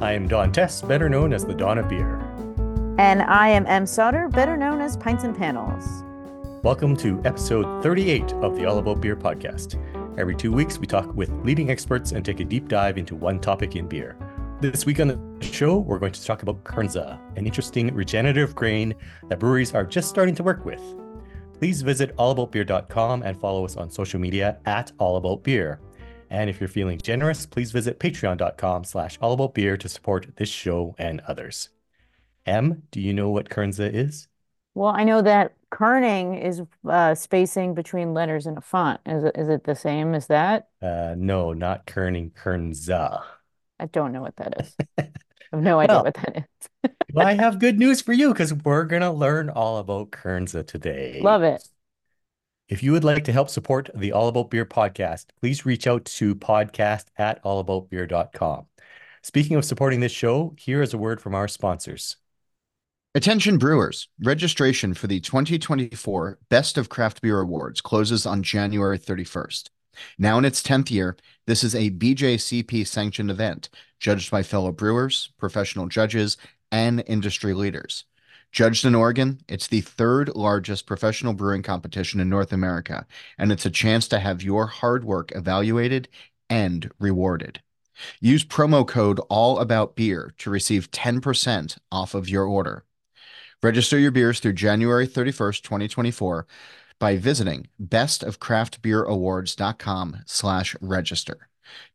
I am Don Tess, better known as the Don of Beer. And I am Em. Sauter, better known as Pints and Panels. Welcome to episode 38 of the All About Beer podcast. Every two weeks, we talk with leading experts and take a deep dive into one topic in beer. This week on the show, we're going to talk about Kernza, an interesting regenerative grain that breweries are just starting to work with. Please visit allaboutbeer.com and follow us on social media at allaboutbeer. And if you're feeling generous, please visit patreon.com slash allaboutbeer to support this show and others. Em, do you know what Kernza is? Well, I know that kerning is uh, spacing between letters in a font. Is it, is it the same as that? Uh, no, not kerning, Kernza. I don't know what that is. I have no idea Well, what that is. well, I have good news for you because we're going to learn all about Kernza today. Love it. If you would like to help support the All About Beer podcast, please reach out to podcast at allaboutbeer.com. Speaking of supporting this show, here is a word from our sponsors. Attention brewers, registration for the 2024 Best of Craft Beer Awards closes on January 31st. Now in its 10th year, this is a BJCP sanctioned event judged by fellow brewers, professional judges, and industry leaders. Judged in Oregon, it's the third largest professional brewing competition in North America, and it's a chance to have your hard work evaluated and rewarded. Use promo code All About Beer to receive 10% off of your order. Register your beers through January 31st, 2024 by visiting bestofcraftbeerawards.com slash register.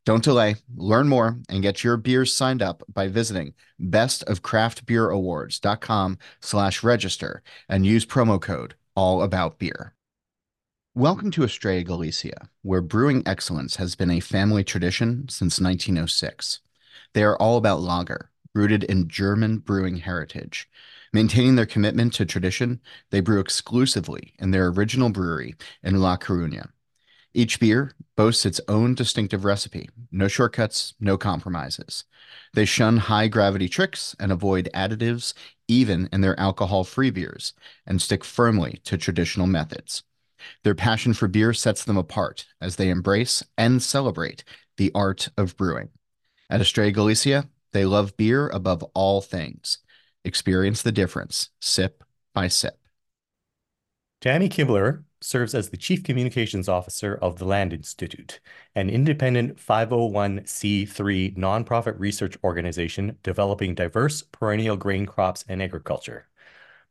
Don't delay, learn more, and get your beers signed up by visiting bestofcraftbeerawards.com slash register and use promo code all about beer. Welcome to Estrella Galicia, where brewing excellence has been a family tradition since 1906. They are all about lager, rooted in German brewing heritage. Maintaining their commitment to tradition, they brew exclusively in their original brewery in La Coruña. Each beer boasts its own distinctive recipe, no shortcuts, no compromises. They shun high gravity tricks and avoid additives, even in their alcohol free beers, and stick firmly to traditional methods. Their passion for beer sets them apart as they embrace and celebrate the art of brewing. At Estrella Galicia, they love beer above all things. Experience the difference, sip by sip. Tammy Kimbler serves as the Chief Communications Officer of the Land Institute, an independent 501c3 nonprofit research organization developing diverse perennial grain crops and agriculture.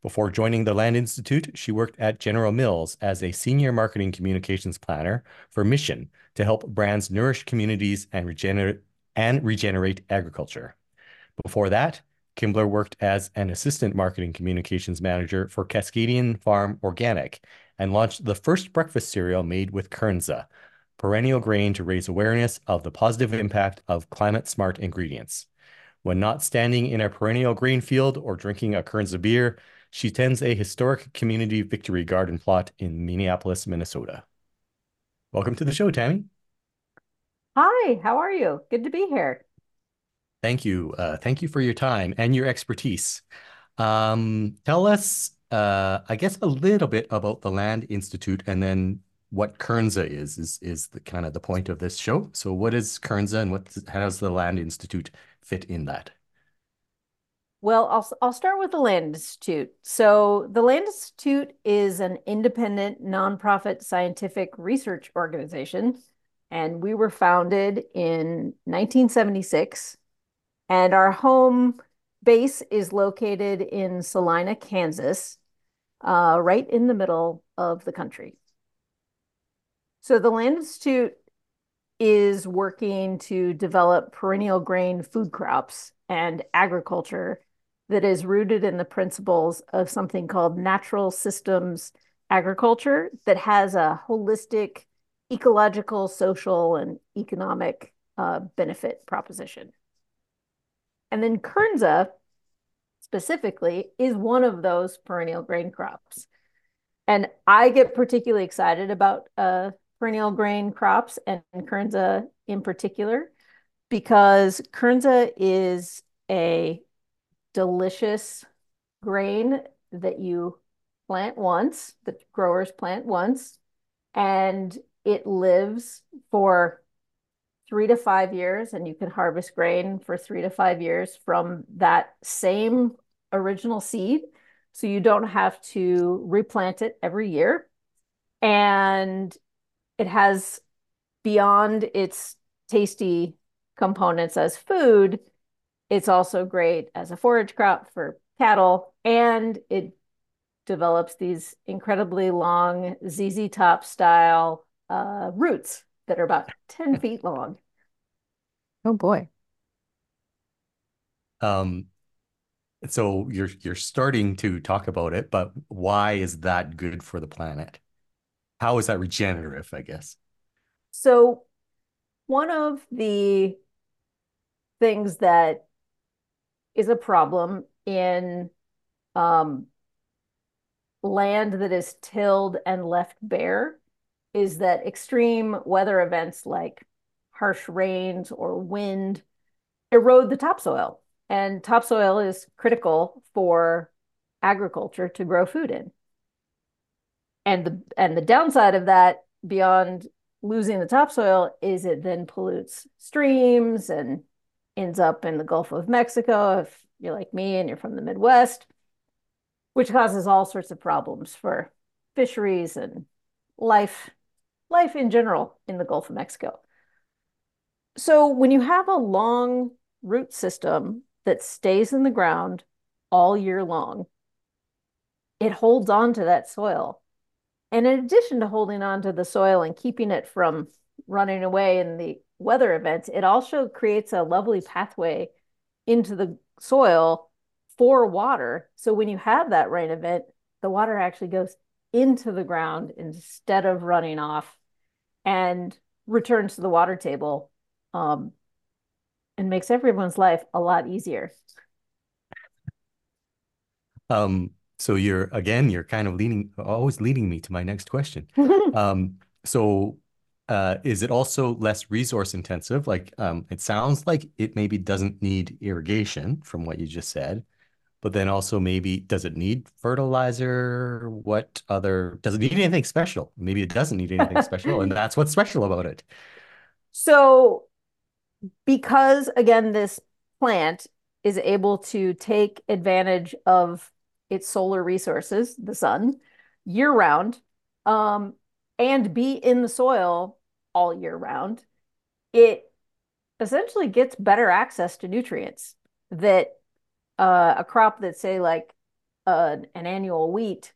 Before joining the Land Institute, she worked at General Mills as a senior marketing communications planner for Mission to help brands nourish communities and regenerate and regenerate agriculture. Before that, Kimbler worked as an assistant marketing communications manager for Cascadian Farm Organic and launched the first breakfast cereal made with Kernza, perennial grain to raise awareness of the positive impact of climate smart ingredients. When not standing in a perennial grain field or drinking a Kernza beer, she tends a historic community victory garden plot in Minneapolis, Minnesota. Welcome to the show, Tammy. Hi, how are you? Good to be here. Thank you. Uh, thank you for your time and your expertise. Um, tell us, uh, I guess, a little bit about the Land Institute and then what Kernza is, is, is the kind of the point of this show. So what is Kernza and what, how does the Land Institute fit in that? Well, I'll I'll start with the Land Institute. So, the Land Institute is an independent nonprofit scientific research organization, and we were founded in 1976. And our home base is located in Salina, Kansas, uh, right in the middle of the country. So, the Land Institute is working to develop perennial grain food crops and agriculture that is rooted in the principles of something called natural systems agriculture that has a holistic ecological, social, and economic uh, benefit proposition. And then Kernza specifically is one of those perennial grain crops. And I get particularly excited about uh, perennial grain crops and Kernza in particular because Kernza is a delicious grain that you plant once, that growers plant once, and it lives for three to five years, and you can harvest grain for three to five years from that same original seed. So you don't have to replant it every year. And it has beyond its tasty components as food, it's also great as a forage crop for cattle, and it develops these incredibly long ZZ Top style uh, roots that are about 10 feet long. Oh boy. Um, so you're you're starting to talk about it, but why is that good for the planet? How is that regenerative, I guess? So one of the things that is a problem in um, land that is tilled and left bare is that extreme weather events like harsh rains or wind erode the topsoil. And topsoil is critical for agriculture to grow food in. And the and the downside of that beyond losing the topsoil is it then pollutes streams and ends up in the Gulf of Mexico if you're like me and you're from the Midwest, which causes all sorts of problems for fisheries and life life in general in the Gulf of Mexico. So when you have a long root system that stays in the ground all year long, it holds on to that soil. And in addition to holding on to the soil and keeping it from running away in the weather events, it also creates a lovely pathway into the soil for water. So when you have that rain event, the water actually goes into the ground instead of running off and returns to the water table um, and makes everyone's life a lot easier. Um, so you're again, you're kind of leading, always leading me to my next question. um, so uh, is it also less resource intensive? Like um, it sounds like it maybe doesn't need irrigation from what you just said, but then also maybe does it need fertilizer? What other does it need anything special? Maybe it doesn't need anything special, and that's what's special about it. So, because again, this plant is able to take advantage of its solar resources, the sun, year round, um, and be in the soil all year round, it essentially gets better access to nutrients that uh, a crop that say like uh, an annual wheat,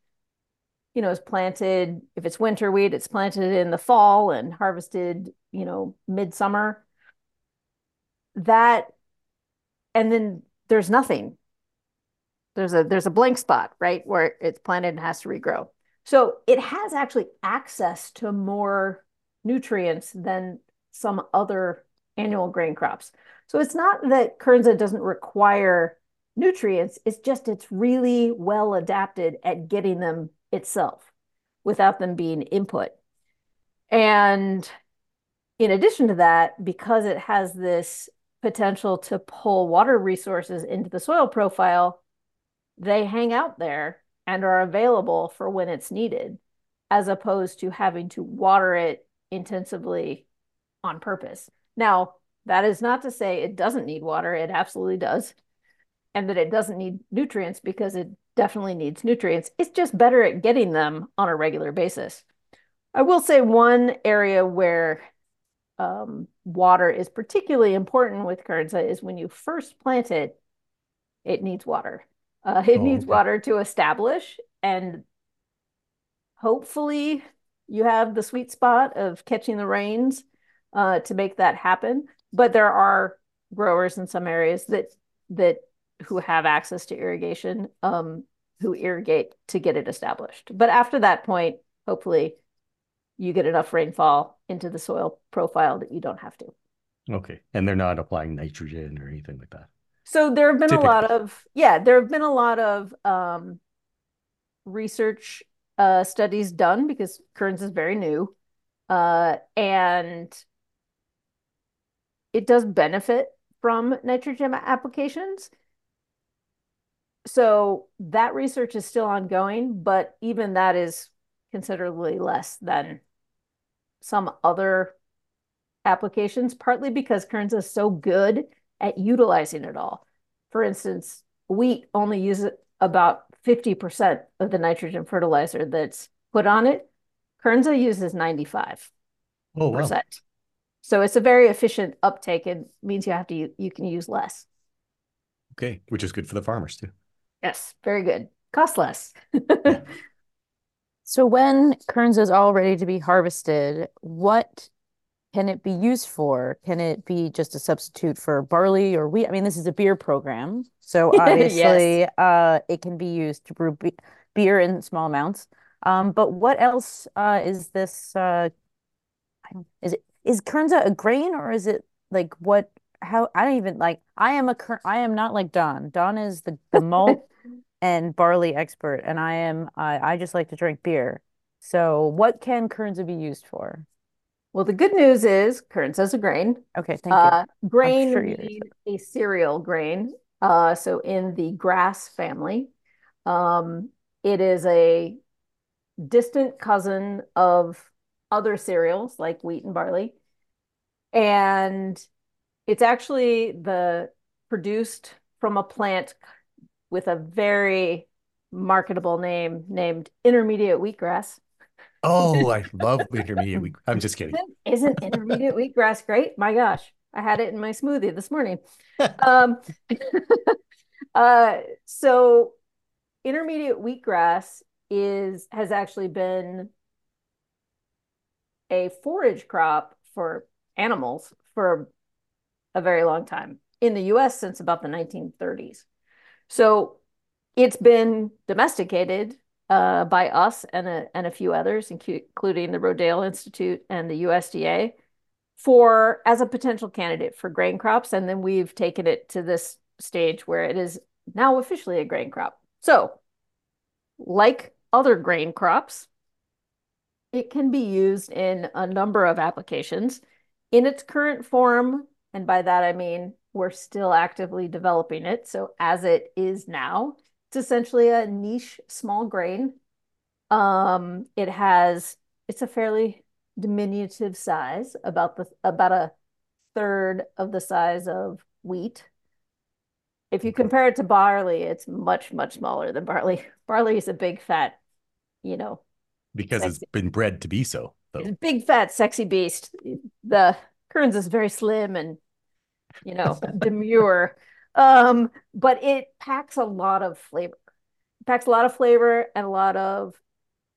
you know, is planted. If it's winter wheat, it's planted in the fall and harvested, you know, midsummer. That, and then there's nothing. There's a there's a blank spot, right, where it's planted and has to regrow. So it has actually access to more nutrients than some other annual grain crops. So it's not that Kernza doesn't require nutrients. It's just it's really well adapted at getting them itself without them being input. And in addition to that, because it has this potential to pull water resources into the soil profile, they hang out there and are available for when it's needed, as opposed to having to water it intensively on purpose. Now, that is not to say it doesn't need water, it absolutely does and that it doesn't need nutrients because it definitely needs nutrients. It's just better at getting them on a regular basis. I will say one area where um, water is particularly important with Kernza is when you first plant it, it needs water. Uh, it oh, needs okay. water to establish, and hopefully, you have the sweet spot of catching the rains uh, to make that happen. But there are growers in some areas that that who have access to irrigation um, who irrigate to get it established. But after that point, hopefully you get enough rainfall into the soil profile that you don't have to. Okay. And they're not applying nitrogen or anything like that. So there have been Typically. a lot of, yeah, there have been a lot of um, research uh, studies done because Kernza is very new. Uh, and it does benefit from nitrogen applications so that research is still ongoing, but even that is considerably less than some other applications, partly because Kernza is so good at utilizing it all. For instance, wheat only uses about 50% of the nitrogen fertilizer that's put on it. Kernza uses 95%. Oh, wow. So it's a very efficient uptake. and means you have to you can use less. Okay, which is good for the farmers too. Yes, very good. Cost less. Yeah. So when Kernza all ready to be harvested, what can it be used for? Can it be just a substitute for barley or wheat? I mean, this is a beer program, so obviously, Yes. uh, it can be used to brew be beer in small amounts. Um, but what else uh, is this? Uh, is it is Kernza a grain or is it like what? How I don't even like. I am a Kern, I am not like Don. Don is the the malt and barley expert, and I am I I just like to drink beer. So what can Kernza be used for? Well, the good news is Kernza is a grain. Okay, thank you. Uh, grain sure you did. mean a cereal grain. Uh, so in the grass family, um, it is a distant cousin of other cereals like wheat and barley. And it's actually the produced from a plant with a very marketable name named intermediate wheatgrass. Oh, I love intermediate wheat. I'm just kidding. Isn't, isn't intermediate wheatgrass great? My gosh, I had it in my smoothie this morning. Um, uh, so intermediate wheatgrass is has actually been a forage crop for animals for a very long time in the US since about the 1930s. So it's been domesticated uh, by us and a, and a few others, including the Rodale Institute and the USDA, for as a potential candidate for grain crops. And then we've taken it to this stage where it is now officially a grain crop. So, like other grain crops, it can be used in a number of applications. In its current form, and by that I mean we're still actively developing it. So, as it is now, it's essentially a niche small grain. Um, it has it's a fairly diminutive size, about the about a third of the size of wheat. If you compare it to barley, it's much, much smaller than barley. Barley is a big fat, you know, Because it's been bred to be so, it's a though. big fat sexy beast. The Kernza is very slim and, you know, demure. Um, but it packs a lot of flavor. It packs a lot of flavor and a lot of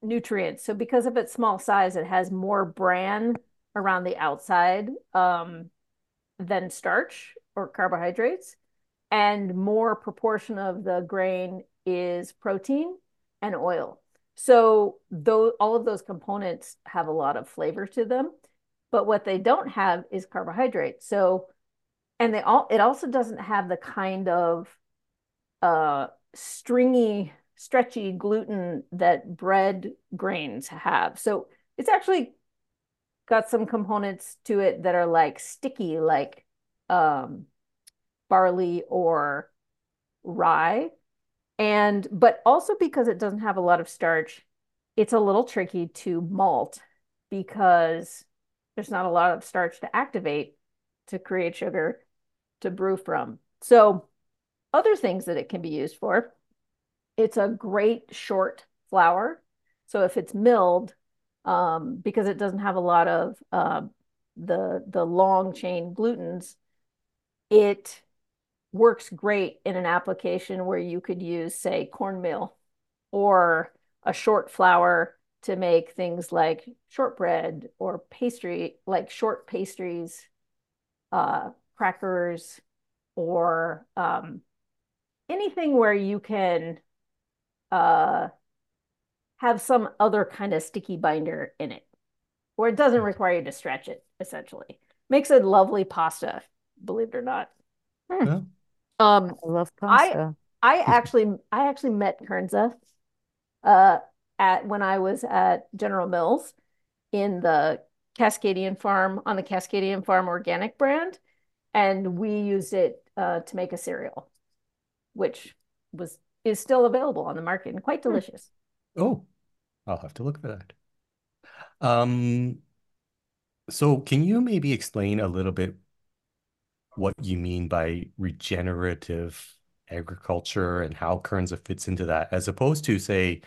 nutrients. So because of its small size, it has more bran around the outside um, than starch or carbohydrates, and more proportion of the grain is protein and oil. So though all of those components have a lot of flavor to them, but what they don't have is carbohydrate. So and they all it also doesn't have the kind of uh stringy stretchy gluten that bread grains have. So it's actually got some components to it that are like sticky, like um, barley or rye. And but also because it doesn't have a lot of starch, it's a little tricky to malt because there's not a lot of starch to activate to create sugar to brew from. So other things that it can be used for it's a great short flour. So if it's milled, um, because it doesn't have a lot of uh, the the long chain glutens, it works great in an application where you could use, say, cornmeal or a short flour to make things like shortbread or pastry, like short pastries, uh, crackers, or um, anything where you can uh, have some other kind of sticky binder in it, where it doesn't require you to stretch it, essentially. Makes a lovely pasta, believe it or not. Yeah. Um, I love I pasta. I actually I actually met Kernza uh at when I was at General Mills in the Cascadian Farm on the Cascadian Farm organic brand, and we used it uh, to make a cereal, which was is still available on the market and quite delicious. Oh, I'll have to look for that. Um, So can you maybe explain a little bit what you mean by regenerative agriculture and how Kernza fits into that, as opposed to say,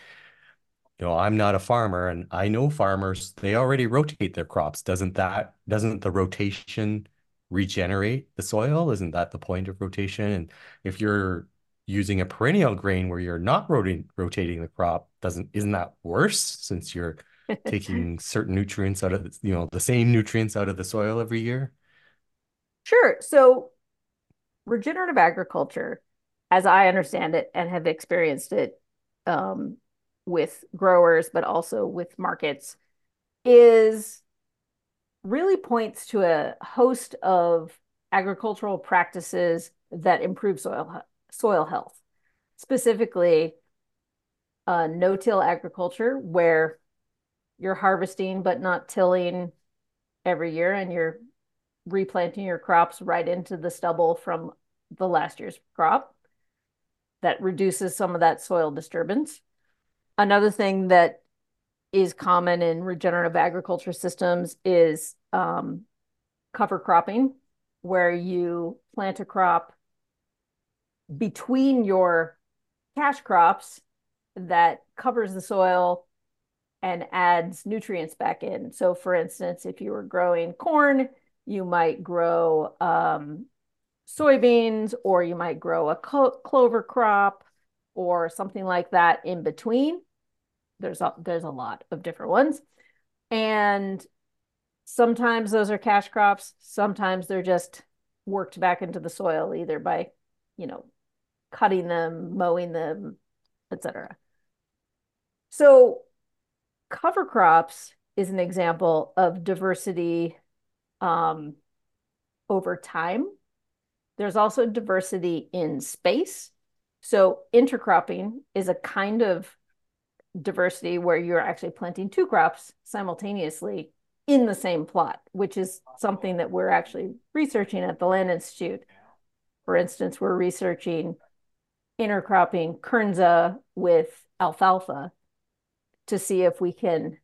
you know, I'm not a farmer and I know farmers, they already rotate their crops. Doesn't that, doesn't the rotation regenerate the soil? Isn't that the point of rotation? And if you're using a perennial grain where you're not rotating rotating the crop, doesn't isn't that worse since you're taking certain nutrients out of the, you know the same nutrients out of the soil every year? Sure. So regenerative agriculture, as I understand it and have experienced it um, with growers, but also with markets, is really points to a host of agricultural practices that improve soil soil health, specifically uh, no-till agriculture, where you're harvesting but not tilling every year, and you're replanting your crops right into the stubble from the last year's crop. That reduces some of that soil disturbance. Another thing that is common in regenerative agriculture systems is um, cover cropping, where you plant a crop between your cash crops that covers the soil and adds nutrients back in. So, for instance, if you were growing corn, you might grow um, soybeans, or you might grow a clover crop, or something like that in between. There's a, there's a lot of different ones. And sometimes those are cash crops. Sometimes they're just worked back into the soil, either by, you know, cutting them, mowing them, etc. So cover crops is an example of diversity um, over time. There's also diversity in space. So intercropping is a kind of diversity where you're actually planting two crops simultaneously in the same plot, which is something that we're actually researching at the Land Institute. For instance, we're researching intercropping Kernza with alfalfa to see if we can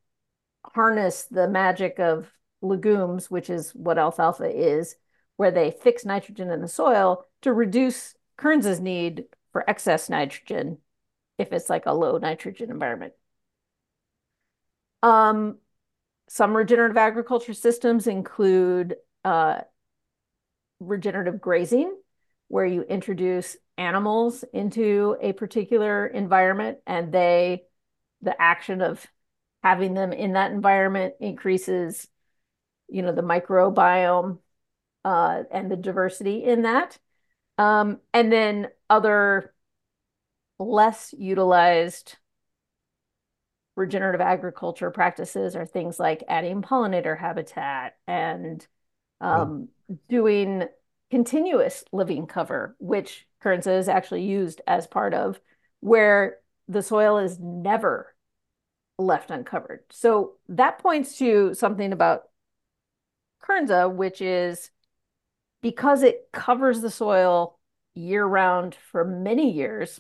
harness the magic of legumes, which is what alfalfa is, where they fix nitrogen in the soil to reduce Kernza's need for excess nitrogen if it's like a low nitrogen environment. Um, some regenerative agriculture systems include uh, regenerative grazing, where you introduce animals into a particular environment and they, the action of having them in that environment increases, you know, the microbiome uh, and the diversity in that. Um, and then other less utilized regenerative agriculture practices are things like adding pollinator habitat and um, oh. doing continuous living cover, which Kernza is actually used as part of, where the soil is never left uncovered. So that points to something about Kernza, which is because it covers the soil year round for many years,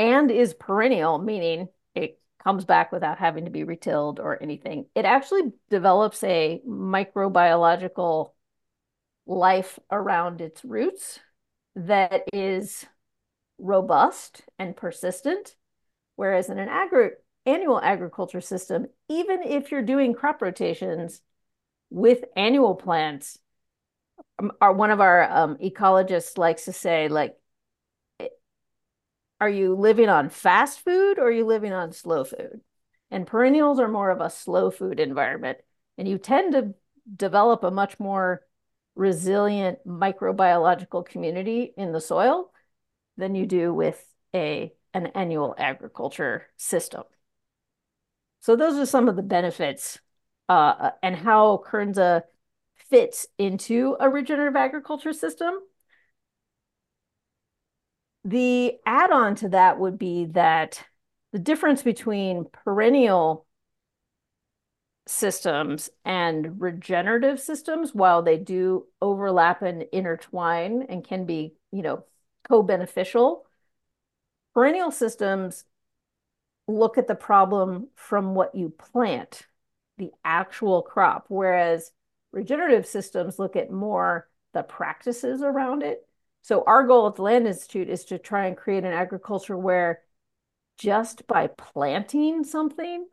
and is perennial, meaning it comes back without having to be retilled or anything. It actually develops a microbiological life around its roots that is robust and persistent. Whereas in an agri annual agriculture system, even if you're doing crop rotations with annual plants, um, our, one of our um, ecologists likes to say, like, are you living on fast food or are you living on slow food? And perennials are more of a slow food environment. And you tend to develop a much more resilient microbiological community in the soil than you do with a an annual agriculture system. So those are some of the benefits uh, and how Kernza fits into a regenerative agriculture system. The add-on to that would be that the difference between perennial systems and regenerative systems, while they do overlap and intertwine and can be, you know, co-beneficial, perennial systems look at the problem from what you plant the actual crop, whereas regenerative systems look at more the practices around it. So our goal at the Land Institute is to try and create an agriculture where just by planting something,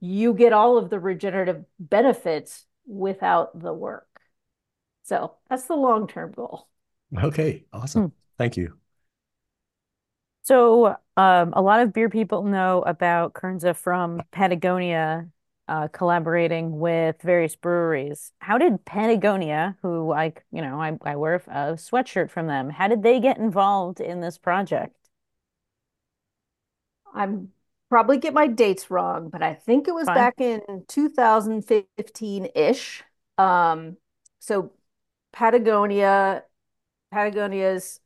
you get all of the regenerative benefits without the work. So that's the long-term goal. Okay, awesome. Hmm. Thank you. So, um, a lot of beer people know about Kernza from Patagonia, uh, collaborating with various breweries. How did Patagonia, who I, you know, I, I wear a sweatshirt from them, how did they get involved in this project? I'm probably get my dates wrong, but I think it was Fine. back in 2015-ish. Um, so Patagonia, Patagonia's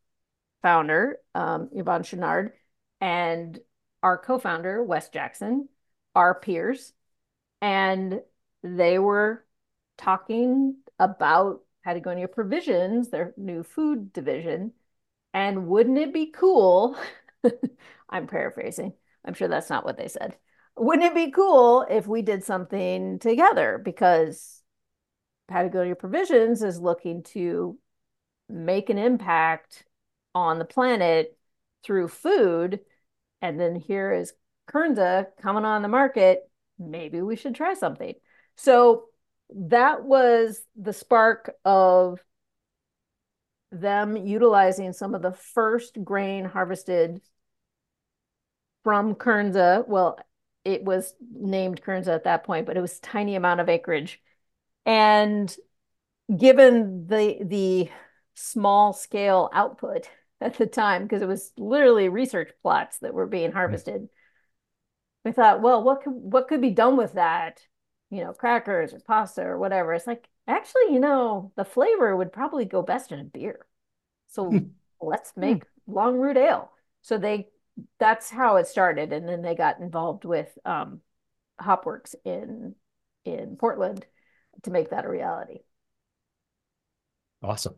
founder, um, Yvon Chouinard, and our co-founder, Wes Jackson, are peers, and they were talking about Patagonia Provisions, their new food division, and wouldn't it be cool? I'm paraphrasing. I'm sure that's not what they said. Wouldn't it be cool if we did something together? Because Patagonia Provisions is looking to make an impact on the planet through food. And then here is Kernza coming on the market. Maybe we should try something. So that was the spark of them utilizing some of the first grain harvested from Kernza. Well, it was named Kernza at that point, but it was tiny amount of acreage. And given the the small scale output at the time, because it was literally research plots that were being mm-hmm. harvested, we thought, well, what could what could be done with that? You know, crackers or pasta or whatever. It's like, actually, you know, the flavor would probably go best in a beer. So let's make long root ale. So they that's how it started. And then they got involved with um, Hopworks in in Portland to make that a reality. Awesome.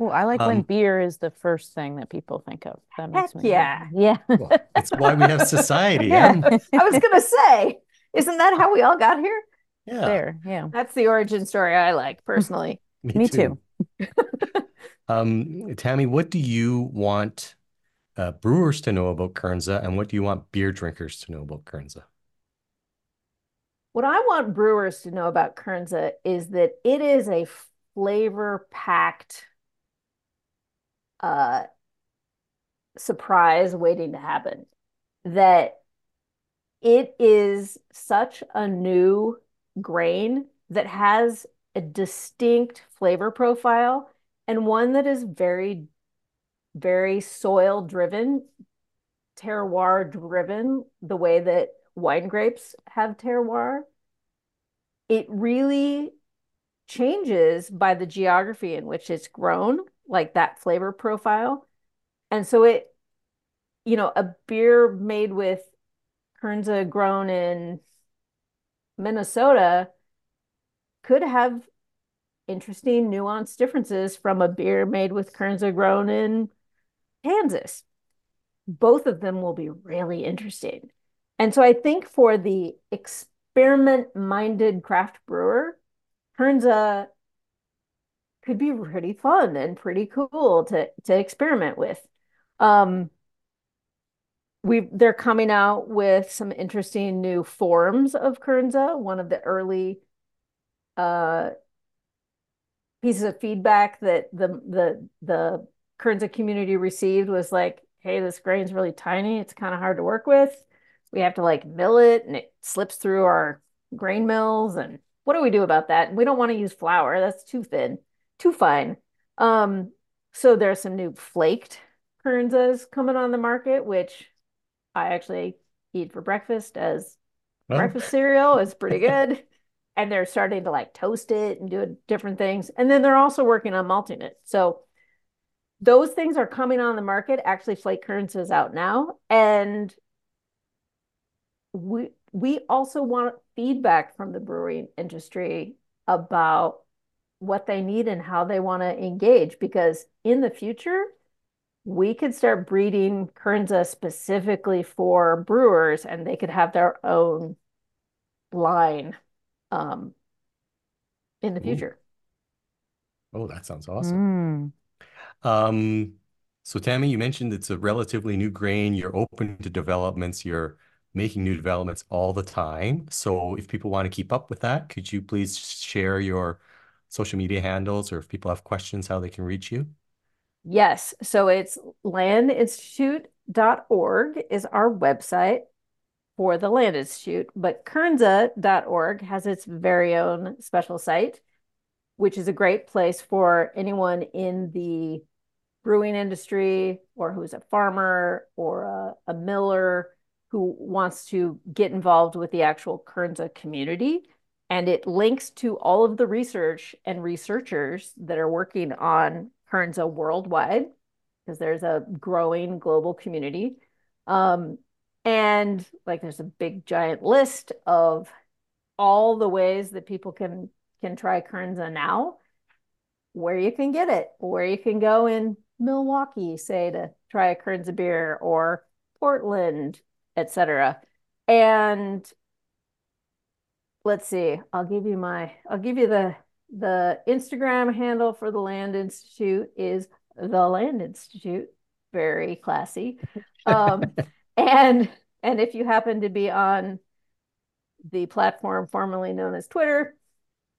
Well, I like when Um, beer is the first thing that people think of. That makes Heck me yeah. yeah. Well, it's why we have society. Yeah. Em. I was gonna say, isn't that how we all got here? Yeah, There, yeah. That's the origin story I like personally. Me too. Um, Tammy, what do you want uh, brewers to know about Kernza, and what do you want beer drinkers to know about Kernza? What I want brewers to know about Kernza is that it is a flavor packed uh, surprise waiting to happen. That it is such a new grain that has a distinct flavor profile and one that is very, very soil driven, terroir driven, the way that wine grapes have terroir. It really changes by the geography in which it's grown, like that flavor profile. And so it, you know, a beer made with Kernza grown in Minnesota could have interesting nuanced differences from a beer made with Kernza grown in Kansas. Both of them will be really interesting. And so I think for the experiment-minded craft brewer, Kernza could be pretty fun and pretty cool to to experiment with. Um, we they're coming out with some interesting new forms of Kernza. One of the early uh, pieces of feedback that the the the Kernza community received was like, "Hey, this grain's really tiny. It's kind of hard to work with. We have to like mill it, and it slips through our grain mills. And what do we do about that? We don't want to use flour. That's too thin, too fine." Um, so there's some new flaked Kernzas coming on the market, which I actually eat for breakfast as Well, breakfast cereal. It's pretty good. And they're starting to like toast it and do different things. And then they're also working on malting it. So those things are coming on the market. Actually, Flake Kernza is out now. And we we also want feedback from the brewing industry about what they need and how they want to engage because in the future we could start breeding Kernza specifically for brewers and they could have their own line um, in the Ooh. future. Oh, that sounds awesome. Mm. Um, so Tammy, you mentioned it's a relatively new grain. You're open to developments. You're making new developments all the time. So if people want to keep up with that, could you please share your social media handles or if people have questions, how they can reach you? Yes, so it's landinstitute.org is our website for the Land Institute, but Kernza.org has its very own special site, which is a great place for anyone in the brewing industry or who's a farmer or a, a miller who wants to get involved with the actual Kernza community. And it links to all of the research and researchers that are working on Kernza worldwide, because there's a growing global community. Um, and like there's a big giant list of all the ways that people can can try Kernza now, where you can get it, where you can go in Milwaukee, say, to try a Kernza beer, or Portland, etc. And let's see, I'll give you my, I'll give you the the Instagram handle for the Land Institute is the Land Institute. Very classy. Um, and and if you happen to be on the platform formerly known as Twitter,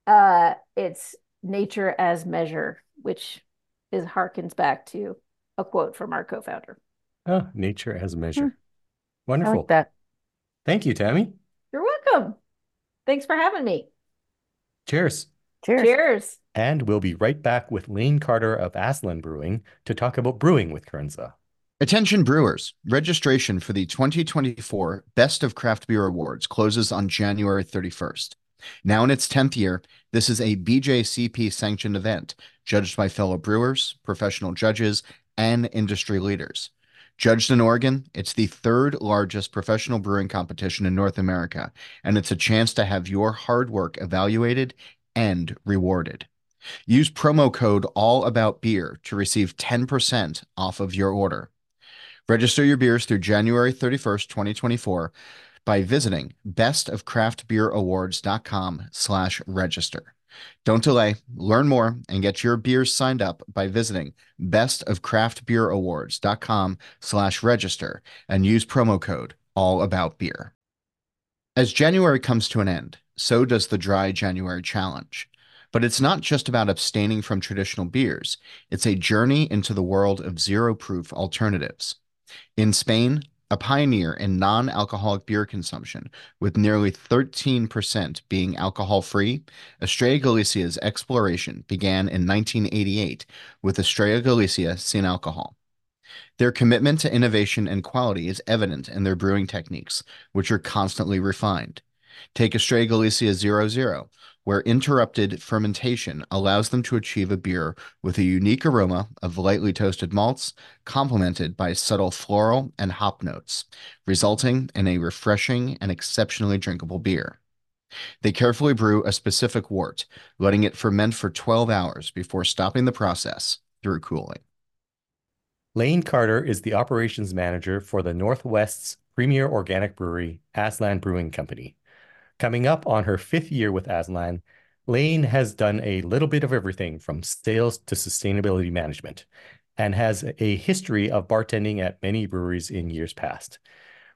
uh, it's nature as measure, which is harkens back to a quote from our co-founder. Oh, nature as measure. I Wonderful. like that. Thank you, Tammy. You're welcome. Thanks for having me. Cheers. Cheers. Cheers. And we'll be right back with Lane Carter of Aslan Brewing to talk about brewing with Kernza. Attention brewers, registration for the 2024 Best of Craft Beer Awards closes on January 31st. Now in its 10th year, this is a BJCP sanctioned event judged by fellow brewers, professional judges, and industry leaders. Judged in Oregon, it's the third largest professional brewing competition in North America, and it's a chance to have your hard work evaluated and rewarded. Use promo code ALLABOUTBEER to receive 10% off of your order. Register your beers through January 31st, 2024 by visiting bestofcraftbeerawards.com slash register. Don't delay, learn more, and get your beers signed up by visiting bestofcraftbeerawards.com slash register and use promo code ALLABOUTBEER. As January comes to an end, so does the Dry January Challenge. But it's not just about abstaining from traditional beers, it's a journey into the world of zero proof alternatives. In Spain, a pioneer in non alcoholic beer consumption, with nearly 13% being alcohol free, Estrella Galicia's exploration began in 1988 with Estrella Galicia Sin Alcohol. Their commitment to innovation and quality is evident in their brewing techniques, which are constantly refined. Take Estrella Galicia 00, where interrupted fermentation allows them to achieve a beer with a unique aroma of lightly toasted malts, complemented by subtle floral and hop notes, resulting in a refreshing and exceptionally drinkable beer. They carefully brew a specific wort, letting it ferment for 12 hours before stopping the process through cooling. Lane Carter is the operations manager for the Northwest's premier organic brewery, Aslan Brewing Company. Coming up on her fifth year with Aslan, Lane has done a little bit of everything from sales to sustainability management and has a history of bartending at many breweries in years past.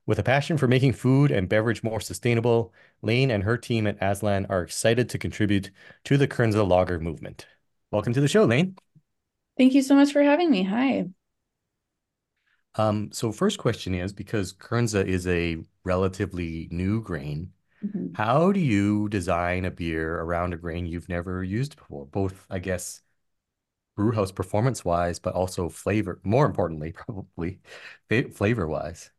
With a passion for making food and beverage more sustainable, Lane and her team at Aslan are excited to contribute to the Kernza Lager movement. Welcome to the show, Lane. Thank you so much for having me. Hi. Um, so first question is because Kernza is a relatively new grain, Mhm. how do you design a beer around a grain you've never used before? Both, I guess, brewhouse performance wise, but also flavor, more importantly, probably flavor wise.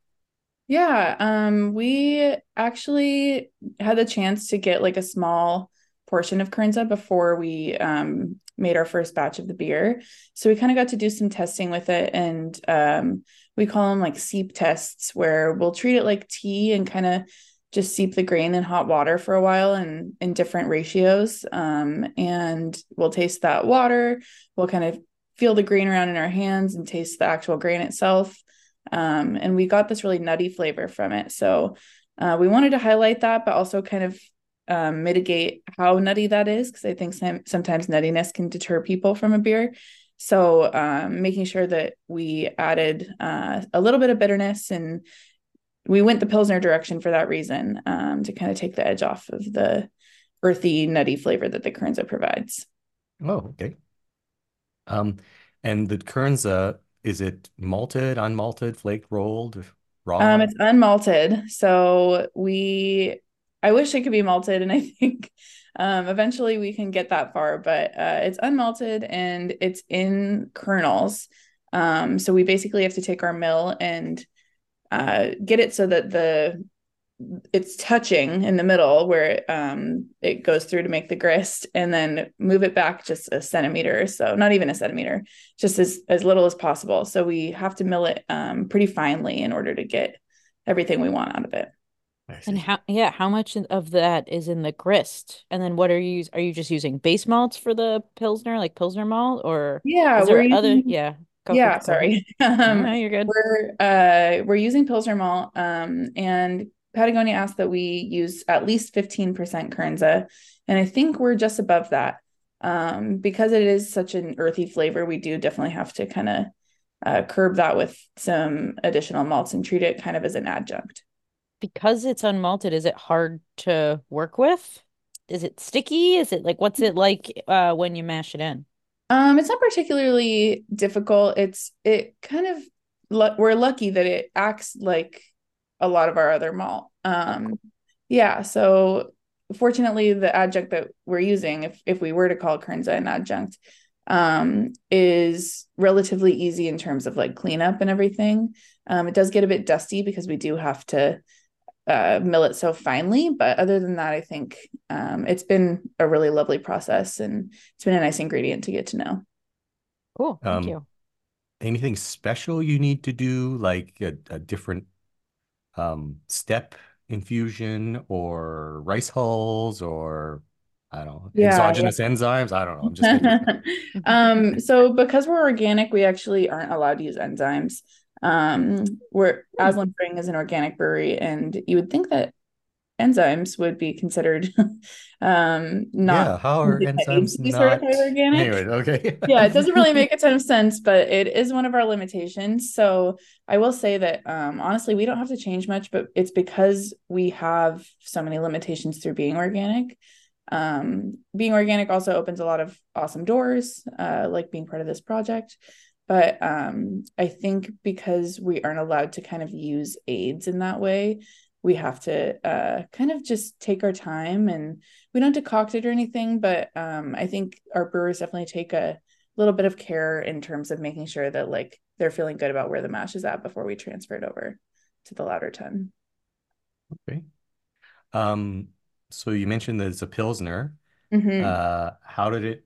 Yeah, um, we actually had the chance to get like a small portion of Kernza before we um made our first batch of the beer. So we kind of got to do some testing with it and um we call them like seep tests where we'll treat it like tea and kind of just seep the grain in hot water for a while and in different ratios. Um, and we'll taste that water. We'll kind of feel the grain around in our hands and taste the actual grain itself. Um, and we got this really nutty flavor from it. So Uh, we wanted to highlight that, but also kind of um, mitigate how nutty that is because I think some, sometimes nuttiness can deter people from a beer. So um, making sure that we added uh, a little bit of bitterness and we went the Pilsner direction for that reason um, to kind of take the edge off of the earthy, nutty flavor that the Kernza provides. Oh, okay. Um, and the Kernza, is it malted, unmalted, flaked, rolled, raw? Um, it's unmalted. So we, I wish it could be malted, and I think um, eventually we can get that far, but uh, it's unmalted and it's in kernels. Um, so we basically have to take our mill and uh, get it so that the it's touching in the middle where it, um, it goes through to make the grist and then move it back just a centimeter so not even a centimeter just as as little as possible. So we have to mill it um, pretty finely in order to get everything we want out of it. And how yeah how much of that is in the grist? And then what are you are you just using base malts for the pilsner like pilsner malt or yeah is there we're other using, yeah Go, yeah, sorry. um, no, you're good. We're uh we're using Pilsner malt, um, and Patagonia asked that we use at least 15% Kernza, and I think we're just above that. Um, because it is such an earthy flavor, we do definitely have to kind of uh, curb that with some additional malts and treat it kind of as an adjunct. Because it's unmalted, is it hard to work with? Is it sticky? Is it like what's it like uh, when you mash it in? Um, it's not particularly difficult. It's it kind of we're lucky that it acts like a lot of our other malt. Um, yeah, so fortunately, the adjunct that we're using, if if we were to call Kernza an adjunct, um, is relatively easy in terms of like cleanup and everything. Um, it does get a bit dusty because we do have to uh, mill it so finely. But other than that, I think um, it's been a really lovely process and it's been a nice ingredient to get to know. Cool. Thank um, you. Anything special you need to do, like a, a different um, step infusion or rice hulls or I don't know, yeah, exogenous yeah. enzymes. I don't know. I'm just um, so because we're organic, we actually aren't allowed to use enzymes um where hmm. Aslan Brewing is an organic brewery and you would think that enzymes would be considered um not yeah how are enzymes not certified organic. Anyway okay. Yeah it doesn't really make a ton of sense but it is one of our limitations. So i will say that um honestly we don't have to change much but it's because we have so many limitations through being organic. Um being organic also opens a lot of awesome doors uh like being part of this project but um, I think because we aren't allowed to kind of use aids in that way, we have to uh, kind of just take our time and we don't decoct it or anything. But um, I think our brewers definitely take a little bit of care in terms of making sure that like they're feeling good about where the mash is at before we transfer it over to the lauter tun. Okay. Um, so you mentioned that it's a Pilsner. Mm-hmm. Uh, how did it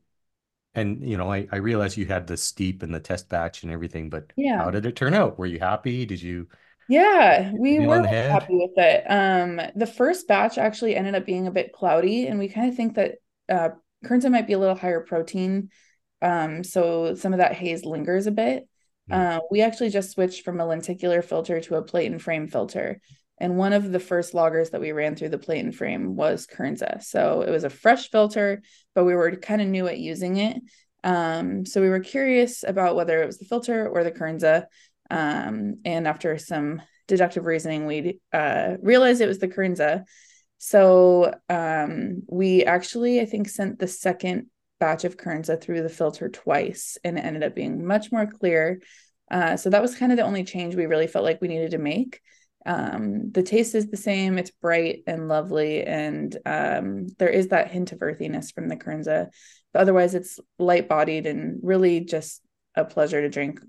and you know, I, I realized you had the steep and the test batch and everything, but yeah, how did it turn out? Were you happy? Did you? Yeah, we were happy with it. Um, the first batch actually ended up being a bit cloudy, and we kind of think that uh, Kernza might be a little higher protein, um, so some of that haze lingers a bit. Mm. Uh, we actually just switched from a lenticular filter to a plate and frame filter. And one of the first lagers that we ran through the plate and frame was Kernza. So it was a fresh filter, but we were kind of new at using it. Um, so we were curious about whether it was the filter or the Kernza. Um, and after some deductive reasoning, we uh, realized it was the Kernza. So um, we actually, I think, sent the second batch of Kernza through the filter twice, and it ended up being much more clear. Uh, so that was kind of the only change we really felt like we needed to make um the taste is the same it's bright and lovely and um there is that hint of earthiness from the kernza. But otherwise it's light bodied and really just a pleasure to drink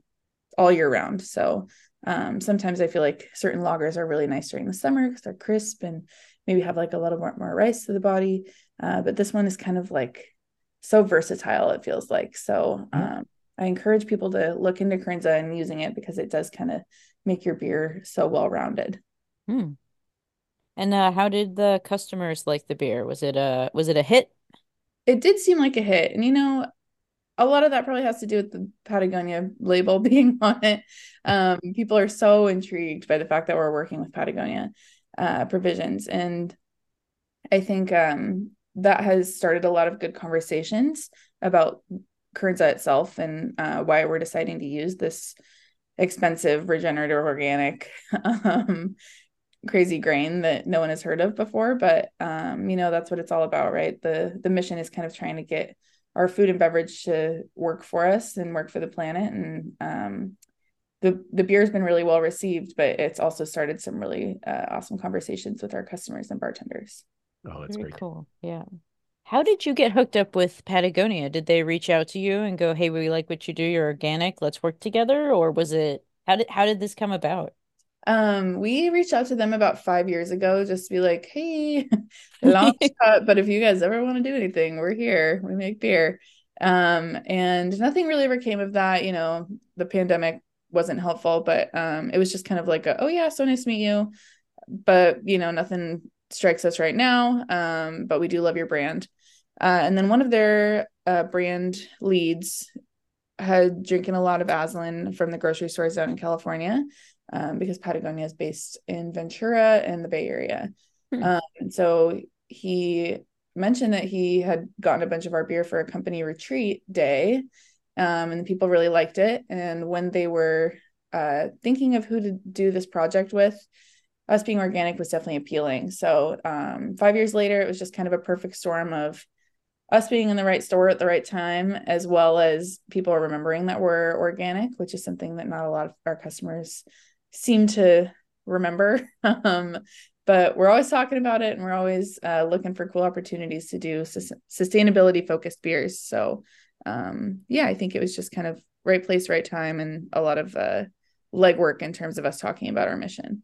all year round. So um sometimes i feel like certain lagers are really nice during the summer because they're crisp and maybe have like a little more, more rice to the body. Uh, but this one is kind of like so versatile it feels like. So um I encourage people to look into Kernza and using it because it does kind of make your beer so well rounded. Hmm. And uh, how did the customers like the beer? Was it a was it a hit? It did seem like a hit, and you know, a lot of that probably has to do with the Patagonia label being on it. Um, people are so intrigued by the fact that we're working with Patagonia. uh, provisions. And I think um, that has started a lot of good conversations about Kernza itself and uh, why we're deciding to use this expensive regenerative organic um, crazy grain that no one has heard of before. But um, you know that's what it's all about right? The the mission is kind of trying to get our food and beverage to work for us and work for the planet. And um, the the beer has been really well received but it's also started some really uh, awesome conversations with our customers and bartenders. Oh that's Very great. cool. Yeah. How did you get hooked up with Patagonia? Did they reach out to you and go, "Hey, we like what you do. You're organic. Let's work together," or was it how did how did this come about? Um, we reached out to them about five years ago just to be like, hey, long shot, but if you guys ever want to do anything, we're here. We make beer. Um, and nothing really ever came of that. You know, the pandemic wasn't helpful, but um, it was just kind of like, a, oh yeah, so nice to meet you. But you know, nothing strikes us right now. Um, but we do love your brand. Uh, and then one of their uh, brand leads had drinking a lot of Aslan from the grocery stores down in California um, because Patagonia is based in Ventura and the Bay Area. Hmm. Um, and so he mentioned that he had gotten a bunch of our beer for a company retreat day, um, and the people really liked it. And when they were uh, thinking of who to do this project with, us being organic was definitely appealing. So um, five years later, it was just kind of a perfect storm of us being in the right store at the right time, as well as people remembering that we're organic, which is something that not a lot of our customers seem to remember. um, but we're always talking about it and we're always uh, looking for cool opportunities to do su- sustainability focused beers. So, um, yeah, I think it was just kind of right place, right time, and a lot of uh, legwork in terms of us talking about our mission.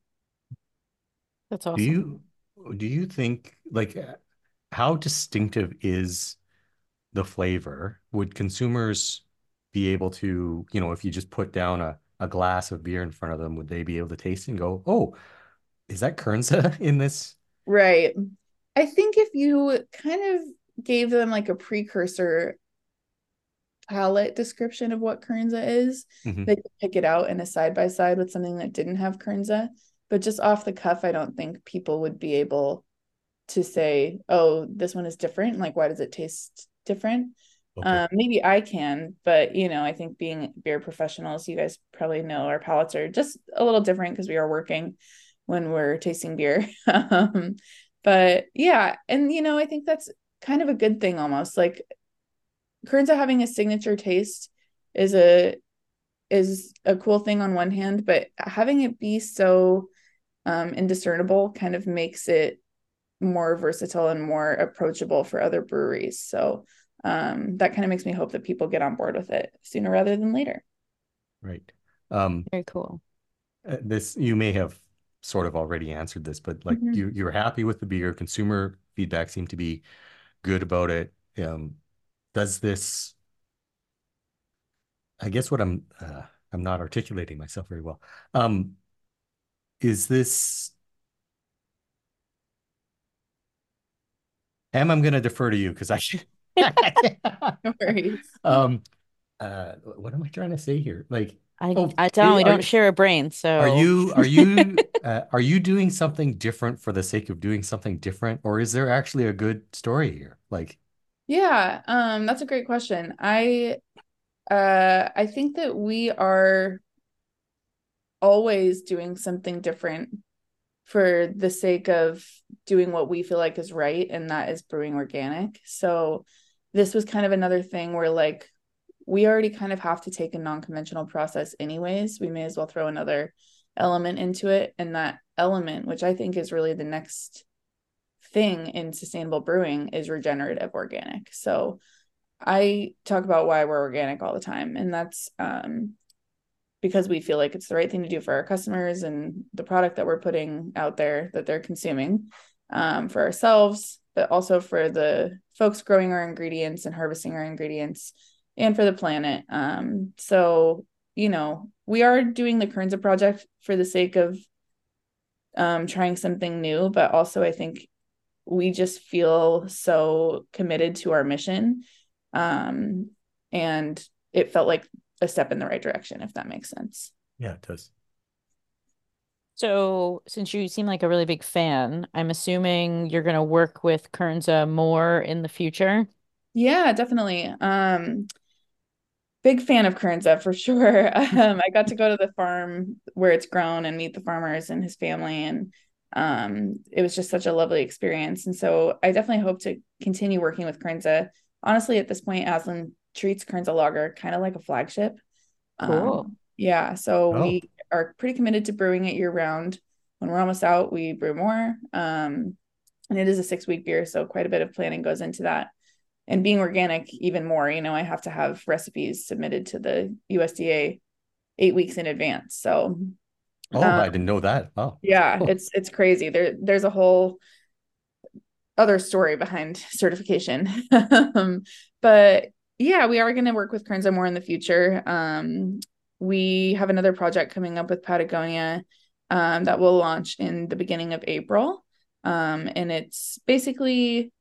That's awesome. Do you do you think like how distinctive is the flavor? Would consumers be able to, you know, if you just put down a, a glass of beer in front of them, would they be able to taste and go, oh, is that Kernza in this? Right. I think if you kind of gave them like a precursor palette description of what Kernza is, mm-hmm. they could pick it out in a side by side with something that didn't have Kernza. But just off the cuff, I don't think people would be able to say, oh, this one is different. Like, why does it taste different? Okay. Um, maybe I can, but you know, I think being beer professionals, you guys probably know our palates are just a little different because we are working when we're tasting beer. um, but yeah, and you know, I think that's kind of a good thing almost. Like Kernza having a signature taste is a is a cool thing on one hand, but having it be so um, indiscernible kind of makes it more versatile and more approachable for other breweries. So um, that kind of makes me hope that people get on board with it sooner rather than later. Right. Um, Very cool. Uh, this you may have sort of already answered this, but like mm-hmm. you you're happy with the beer. Consumer feedback seemed to be good about it. Um, does this? I guess what I'm uh, I'm not articulating myself very well. Um, is this Em, I'm going to defer to you because I should. no worries. Um, uh, what am I trying to say here? Like, I, oh, I don't. We don't share a brain. So, are you are you uh, are you doing something different for the sake of doing something different, or is there actually a good story here? Like, yeah, um, that's a great question. I, uh, I think that we are always doing something different for the sake of doing what we feel like is right and that is brewing organic. So this was kind of another thing where like we already kind of have to take a non-conventional process anyways. We may as well throw another element into it. And that element which i think is really the next thing in sustainable brewing is regenerative organic. So i talk about why we're organic all the time. And that's um, because we feel like it's the right thing to do for our customers and the product that we're putting out there that they're consuming um, for ourselves, but also for the folks growing our ingredients and harvesting our ingredients and for the planet. Um, so, you know, we are doing the Kernza project for the sake of um, trying something new, but also I think we just feel so committed to our mission. Um, and it felt like a step in the right direction, if that makes sense. Yeah, it does. So, since you seem like a really big fan, I'm assuming you're going to work with Kernza more in the future. Yeah, definitely. Um, big fan of Kernza for sure. Um, I got to go to the farm where it's grown and meet the farmers and his family, and um, it was just such a lovely experience. And so I definitely hope to continue working with Kernza. Honestly, at this point, Aslan treats Kernza Lager kind of like a flagship. Cool. Um, yeah, so Oh. we are pretty committed to brewing it year round. When we're almost out, we brew more. Um, and it is a six week beer, so quite a bit of planning goes into that. And being organic, even more, you know, I have to have recipes submitted to the USDA eight weeks in advance. So Oh, I Um, didn't know that. Oh, yeah, Cool. it's it's crazy. There there's a whole other story behind certification. um, but yeah, we are going to work with Kernza more in the future. Um, we have another project coming up with Patagonia um, that will launch in the beginning of April. Um, and it's basically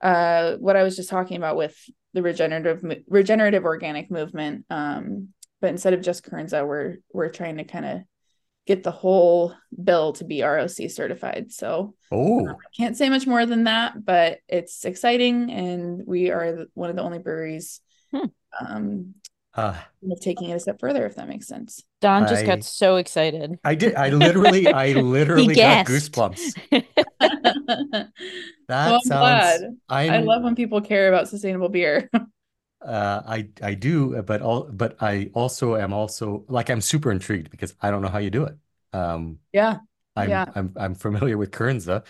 uh, what I was just talking about with the regenerative regenerative organic movement. Um, but instead of just Kernza, we're we're trying to kind of get the whole bill to be ROC certified. So oh, I can't say much more than that, but it's exciting, and we are one of the only breweries Hmm. um, uh, of taking it a step further, if that makes sense. Don just I- got so excited. I did. I literally, I literally got gasped. goosebumps. That Well, I'm sounds. glad. I'm, I love when people care about sustainable beer. Uh, I I do, but all but I also am also like I'm super intrigued because I don't know how you do it. Um, yeah, I'm Yeah. I'm I'm familiar with Kernza,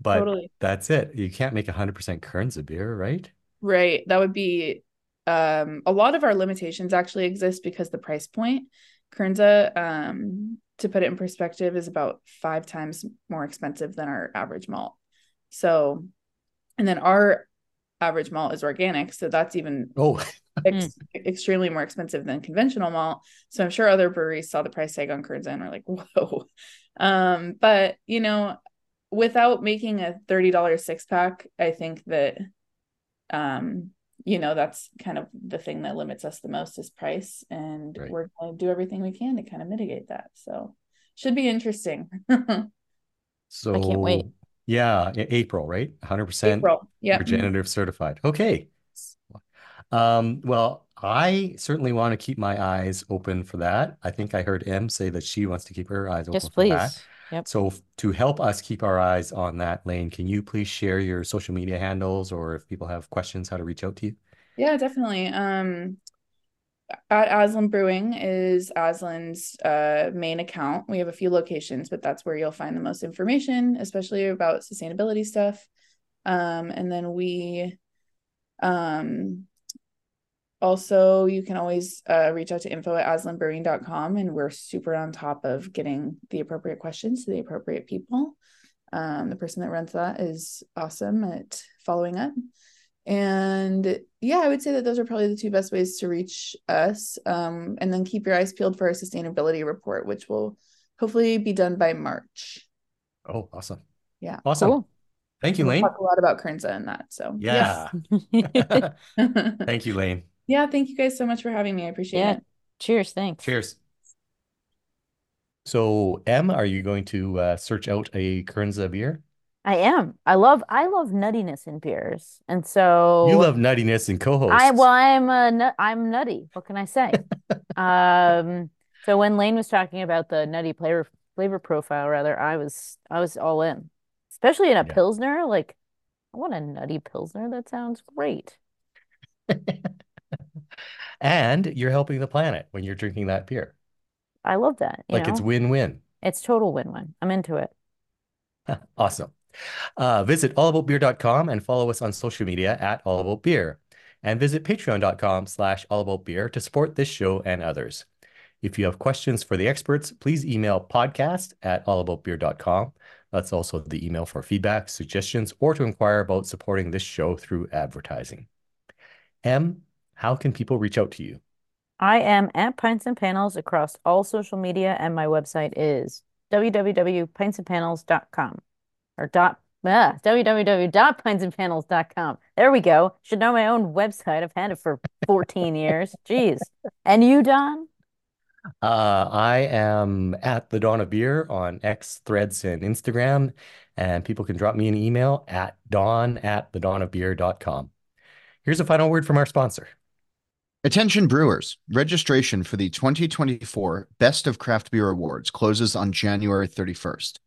but totally. that's it. You can't make 100% Kernza beer, right? Right. That would be um a lot of our limitations actually exist because the price point. Kernza, um, to put it in perspective, is about five times more expensive than our average malt. So, and then our average malt is organic, so that's even Oh, ex- extremely more expensive than conventional malt. So I'm sure other breweries saw the price tag on Kernza and were like, "Whoa!" Um, but you know, without making a thirty dollars six pack, I think that, um, you know, that's kind of the thing that limits us the most is price, and Right. we're going to do everything we can to kind of mitigate that. So should be interesting. so I can't wait. Yeah, April, right? 100% April, yeah. regenerative certified. Okay. Um, well, I certainly want to keep my eyes open for that. I think I heard Em say that she wants to keep her eyes open Yes, for that. please. Yep. So f- to help us keep our eyes on that lane, can you please share your social media handles or if people have questions, how to reach out to you? Yeah, definitely. Um, at Aslan Brewing is Aslan's uh, main account. We have a few locations, but that's where you'll find the most information, especially about sustainability stuff. Um, and then we um, also, you can always uh, reach out to info at aslanbrewing.com, and we're super on top of getting the appropriate questions to the appropriate people. Um, the person that runs that is awesome at following up. And yeah, I would say that those are probably the two best ways to reach us. Um, and then keep your eyes peeled for our sustainability report, which will hopefully be done by March. Oh, awesome. Yeah. Awesome. Cool. Thank you, We'll Lane. talk a lot about Kernza and that. So Yeah. yeah. Thank you, Lane. yeah, thank you guys so much for having me. I appreciate Yeah. it. Cheers. Thanks. Cheers. So, Em, are you going to uh, search out a Kernza beer? I am. I love I love nuttiness in beers. And so You love nuttiness in co-hosts. I well I'm a nut I'm nutty. What can I say? Um so when Lane was talking about the nutty flavor flavor profile rather, I was I was all in. Especially in a Yeah. pilsner, like I want a nutty pilsner. That sounds great. And you're helping the planet when you're drinking that beer. I love that, Like it's know. win-win. It's total win-win. I'm into it. Awesome. Uh, visit allaboutbeer.com and follow us on social media at allaboutbeer. And visit patreon.com slash allaboutbeer to support this show and others. If you have questions for the experts, please email podcast at allaboutbeer.com. That's also the email for feedback, suggestions, or to inquire about supporting this show through advertising. Em, how can people reach out to you? I am at Pints and Panels across all social media, and my website is www.pintsandpanels.com or dot ah, www.pintsandpanels.com. There we go. Should know my own website. I've had it for 14 years. Jeez. And you, Don? Uh, I am at the Don of Beer on X, Threads, and Instagram, and people can drop me an email at don at the don of beer.com. Here's a final word from our sponsor. Attention brewers, registration for the 2024 Best of Craft Beer Awards closes on January 31st.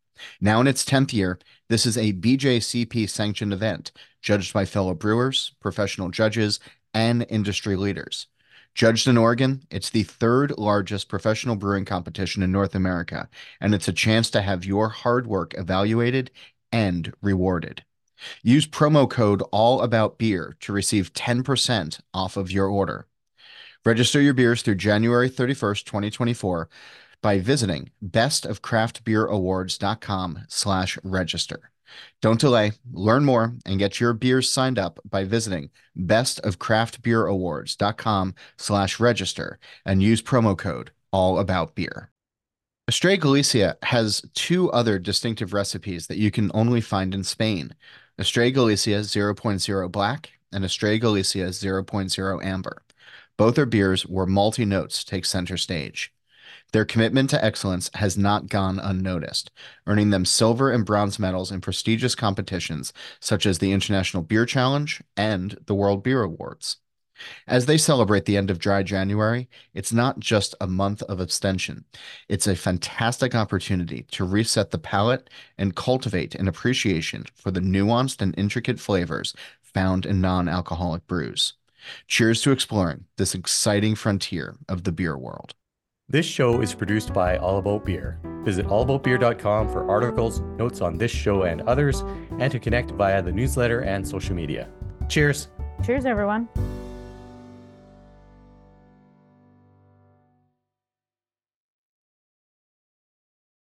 Now in its 10th year, this is a BJCP sanctioned event judged by fellow brewers, professional judges, and industry leaders. Judged in Oregon, it's the third largest professional brewing competition in North America, and it's a chance to have your hard work evaluated and rewarded. Use promo code All About Beer to receive 10% off of your order. Register your beers through January 31st, 2024 by visiting bestofcraftbeerawards.com slash register. Don't delay, learn more, and get your beers signed up by visiting bestofcraftbeerawards.com slash register and use promo code all about beer. Estrella Galicia has two other distinctive recipes that you can only find in Spain. Estrella Galicia 0.0 Black and Estrella Galicia 0.0 Amber. Both are beers where multi notes take center stage. Their commitment to excellence has not gone unnoticed, earning them silver and bronze medals in prestigious competitions such as the International Beer Challenge and the World Beer Awards. As they celebrate the end of dry January, it's not just a month of abstention. It's a fantastic opportunity to reset the palate and cultivate an appreciation for the nuanced and intricate flavors found in non alcoholic brews. Cheers to exploring this exciting frontier of the beer world. This show is produced by All About Beer. Visit allaboutbeer.com for articles, notes on this show and others, and to connect via the newsletter and social media. Cheers. Cheers, everyone.